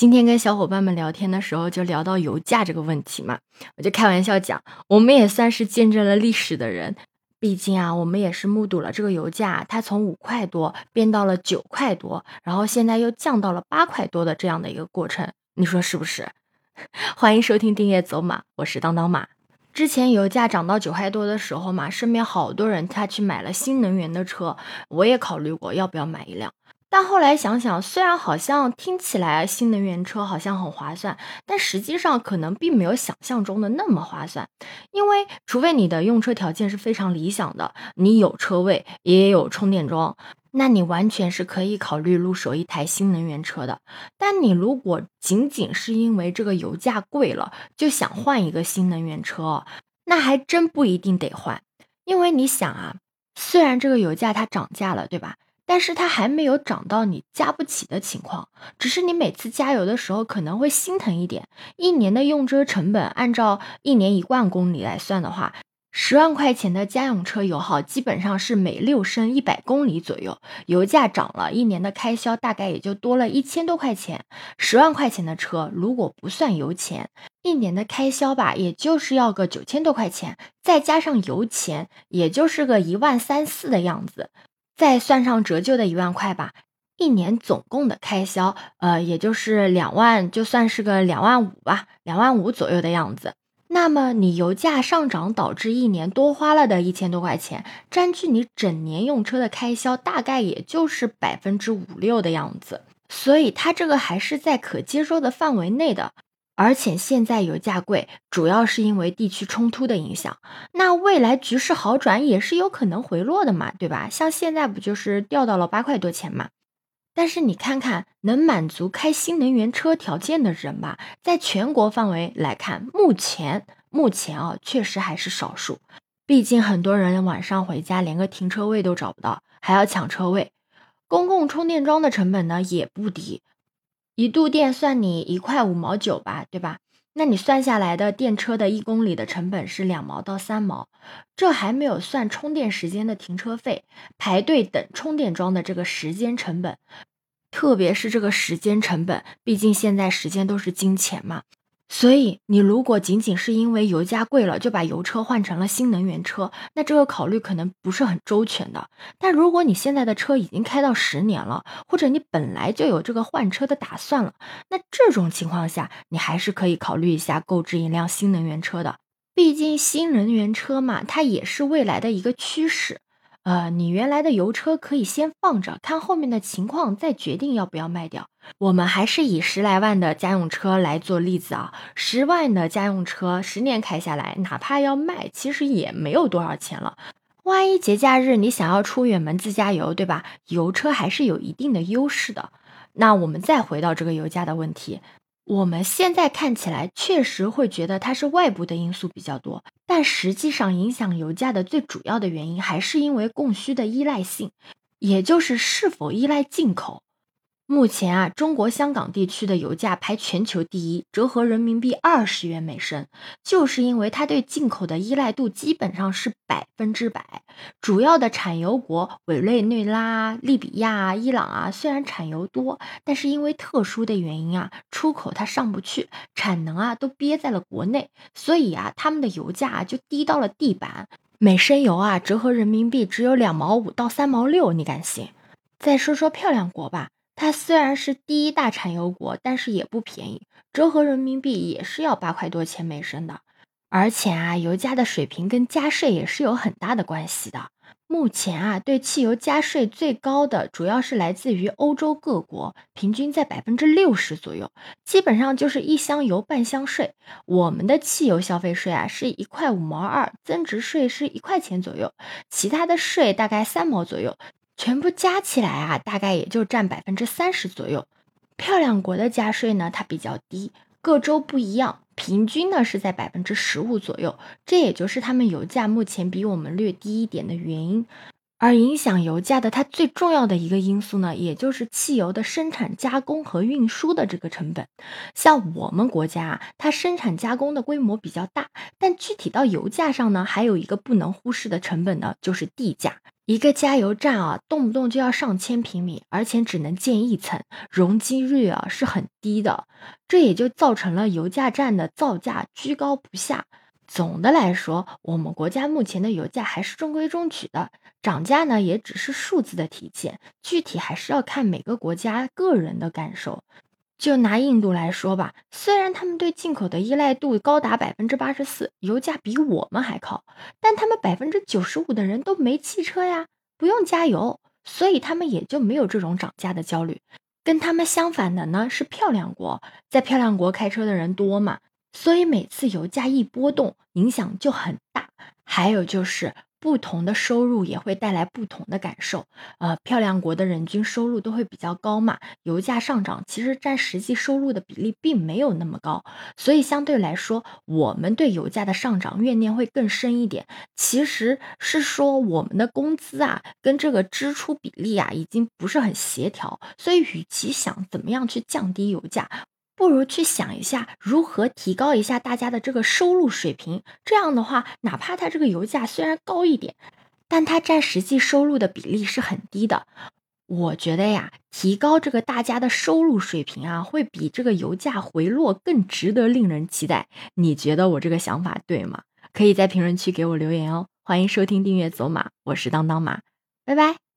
今天跟小伙伴们聊天的时候，就聊到油价这个问题嘛，我就开玩笑讲，我们也算是见证了历史的人，毕竟啊，我们也是目睹了这个油价它从五块多变到了九块多，然后现在又降到了八块多的这样的一个过程，你说是不是？欢迎收听订阅走马，我是当当马。之前油价涨到九块多的时候嘛，身边好多人他去买了新能源的车，我也考虑过要不要买一辆。但后来想想，虽然好像听起来新能源车好像很划算，但实际上可能并没有想象中的那么划算。因为除非你的用车条件是非常理想的，你有车位也有充电桩，那你完全是可以考虑入手一台新能源车的。但你如果仅仅是因为这个油价贵了就想换一个新能源车，那还真不一定得换。因为你想啊，虽然这个油价它涨价了，对吧？但是它还没有涨到你加不起的情况，只是你每次加油的时候可能会心疼一点。一年的用车成本，按照一年一万公里来算的话，十万块钱的家用车油耗基本上是每六升一百公里左右。油价涨了一年的开销大概也就多了一千多块钱。十万块钱的车如果不算油钱，一年的开销吧，也就是要个九千多块钱，再加上油钱，也就是个一万三四的样子。再算上折旧的一万块吧，一年总共的开销，呃，也就是两万，就算是个两万五吧，两万五左右的样子。那么你油价上涨导致一年多花了的一千多块钱，占据你整年用车的开销，大概也就是百分之五六的样子。所以它这个还是在可接受的范围内的。而且现在油价贵，主要是因为地区冲突的影响。那未来局势好转也是有可能回落的嘛，对吧？像现在不就是掉到了八块多钱嘛？但是你看看，能满足开新能源车条件的人吧，在全国范围来看，目前目前啊，确实还是少数。毕竟很多人晚上回家连个停车位都找不到，还要抢车位。公共充电桩的成本呢也不低。一度电算你一块五毛九吧，对吧？那你算下来的电车的一公里的成本是两毛到三毛，这还没有算充电时间的停车费、排队等充电桩的这个时间成本，特别是这个时间成本，毕竟现在时间都是金钱嘛。所以，你如果仅仅是因为油价贵了就把油车换成了新能源车，那这个考虑可能不是很周全的。但如果你现在的车已经开到十年了，或者你本来就有这个换车的打算了，那这种情况下，你还是可以考虑一下购置一辆新能源车的。毕竟新能源车嘛，它也是未来的一个趋势。呃，你原来的油车可以先放着，看后面的情况再决定要不要卖掉。我们还是以十来万的家用车来做例子啊，十万的家用车十年开下来，哪怕要卖，其实也没有多少钱了。万一节假日你想要出远门自驾游，对吧？油车还是有一定的优势的。那我们再回到这个油价的问题。我们现在看起来确实会觉得它是外部的因素比较多，但实际上影响油价的最主要的原因还是因为供需的依赖性，也就是是否依赖进口。目前啊，中国香港地区的油价排全球第一，折合人民币二十元每升，就是因为它对进口的依赖度基本上是百分之百。主要的产油国委内瑞拉、利比亚、伊朗啊，虽然产油多，但是因为特殊的原因啊，出口它上不去，产能啊都憋在了国内，所以啊，他们的油价就低到了地板，每升油啊，折合人民币只有两毛五到三毛六，你敢信？再说说漂亮国吧。它虽然是第一大产油国，但是也不便宜，折合人民币也是要八块多钱每升的。而且啊，油价的水平跟加税也是有很大的关系的。目前啊，对汽油加税最高的主要是来自于欧洲各国，平均在百分之六十左右，基本上就是一箱油半箱税。我们的汽油消费税啊是一块五毛二，增值税是一块钱左右，其他的税大概三毛左右。全部加起来啊，大概也就占百分之三十左右。漂亮国的加税呢，它比较低，各州不一样，平均呢是在百分之十五左右。这也就是他们油价目前比我们略低一点的原因。而影响油价的它最重要的一个因素呢，也就是汽油的生产、加工和运输的这个成本。像我们国家啊，它生产加工的规模比较大，但具体到油价上呢，还有一个不能忽视的成本呢，就是地价。一个加油站啊，动不动就要上千平米，而且只能建一层，容积率啊是很低的，这也就造成了油价站的造价居高不下。总的来说，我们国家目前的油价还是中规中矩的，涨价呢也只是数字的体现，具体还是要看每个国家个人的感受。就拿印度来说吧，虽然他们对进口的依赖度高达百分之八十四，油价比我们还高，但他们百分之九十五的人都没汽车呀，不用加油，所以他们也就没有这种涨价的焦虑。跟他们相反的呢是漂亮国，在漂亮国开车的人多嘛，所以每次油价一波动，影响就很大。还有就是。不同的收入也会带来不同的感受，呃，漂亮国的人均收入都会比较高嘛，油价上涨其实占实际收入的比例并没有那么高，所以相对来说，我们对油价的上涨怨念会更深一点。其实是说我们的工资啊跟这个支出比例啊已经不是很协调，所以与其想怎么样去降低油价。不如去想一下如何提高一下大家的这个收入水平。这样的话，哪怕它这个油价虽然高一点，但它占实际收入的比例是很低的。我觉得呀，提高这个大家的收入水平啊，会比这个油价回落更值得令人期待。你觉得我这个想法对吗？可以在评论区给我留言哦。欢迎收听订阅走马，我是当当马，拜拜。